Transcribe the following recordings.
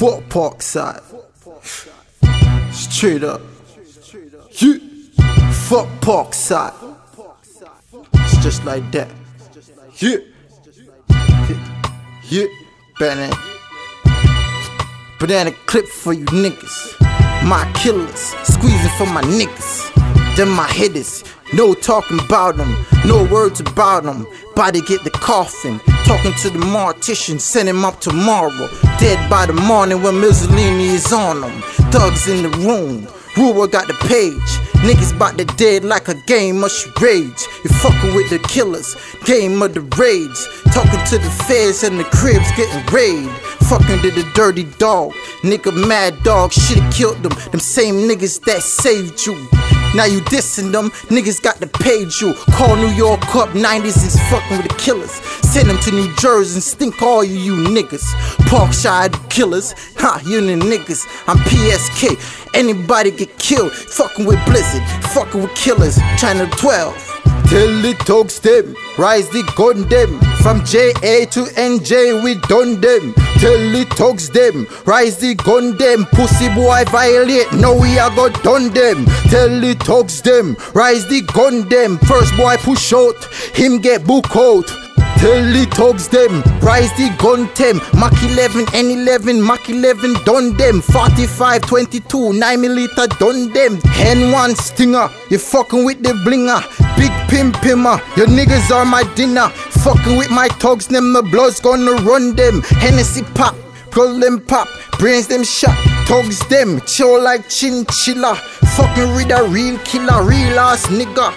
Fuck Parkside. Straight up. Yeah. Fuck Parkside. It's just like that. Yeah. Yeah. Banana. Banana clip for you niggas. My killers. Squeezing for my niggas. Them my hitters. No talking about them. No words about them. Body get the coffin. Talking to the mortician. Send him up tomorrow. Dead by the morning when Mussolini is on them. Thugs in the room. Ruler got the page. Niggas bout to dead like a game of charades. You fucking with the killers, game of the raids. Talking to the feds and the cribs getting raided. Fucking to the dirty dog. Nigga mad dog, should've killed them. Them same niggas that saved you. Now you dissing them, niggas got to pay you. Call New York up, 90s is fucking with the killers. Send them to New Jersey and stink all you, you niggas. Parkside killers, ha, you the niggas. I'm PSK, anybody get killed. Fucking with Blizzard, fucking with killers. China 12. Tell the talks them, rise the gun them. From JA to NJ, we done them. Tell the talks them, rise the gun them. Pussy boy violate, now we are go done them. Tell the talks them, rise the gun them. First boy push out, him get book out. Tell the thugs them, rise the gun them. MAC-11, N11, MAC-11, done them. 45, 22, 9 milliliter, done them. Hen one stinger, you fucking with the blinger. Big pim pimmer, uh. your niggas are my dinner. Fucking with my thugs, them, the blood's gonna run them. Hennessy pop. Pull them pop, brains them shot, thugs them, chill like chinchilla. Fucking with a real killer, real ass nigga,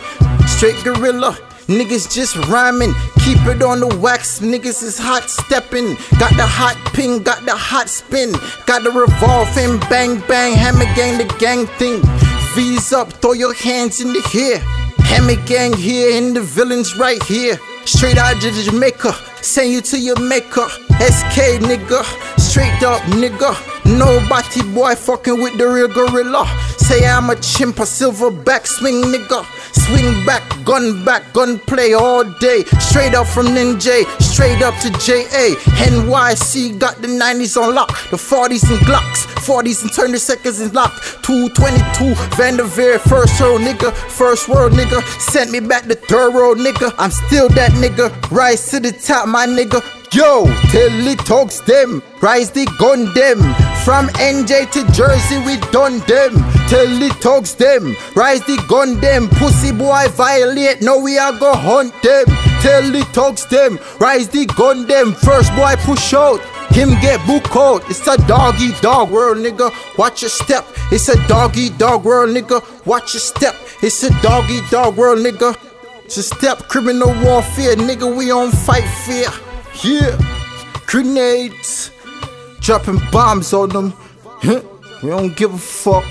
straight gorilla. Niggas just rhyming, keep it on the wax. Niggas is hot stepping. Got the hot ping, got the hot spin. Got the revolving, bang bang, hammer gang, the gang thing. V's up, throw your hands in the air. Hammer gang here, and the villains right here. Straight out of Jamaica, send you to your maker. SK nigga, straight up nigga. Nobody boy fucking with the real gorilla. Say I'm a chimp, a silverback swing nigga. Swing back, gun back, gun play all day. Straight up from Ninja, straight up to JA. NYC got the 90s on lock, the 40s and Glocks, 40s and turn the seconds in lock. 222 Vanderveer, first world nigga, first world nigga. Sent me back to third world nigga. I'm still that nigga, rise to the top, my nigga. Yo, tell it talks them, rise the gun them. From NJ to Jersey, we done them. Tell it talks them, rise the gun them. Pussy boy violate, now we are go hunt them. Tell it talks them, rise the gun them. First boy push out. Him get book out. It's a doggy dog world, nigga. Watch your step. It's a doggy dog world, nigga. Watch your step. It's a doggy dog world, nigga. It's a step criminal warfare, nigga. We on fight fear. Yeah, grenades, dropping bombs on them. We don't give a fuck.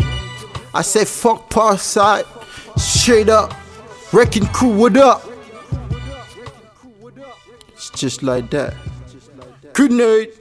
I say fuck Parkside, straight up. Wrecking crew, what up? It's just like that. Grenade.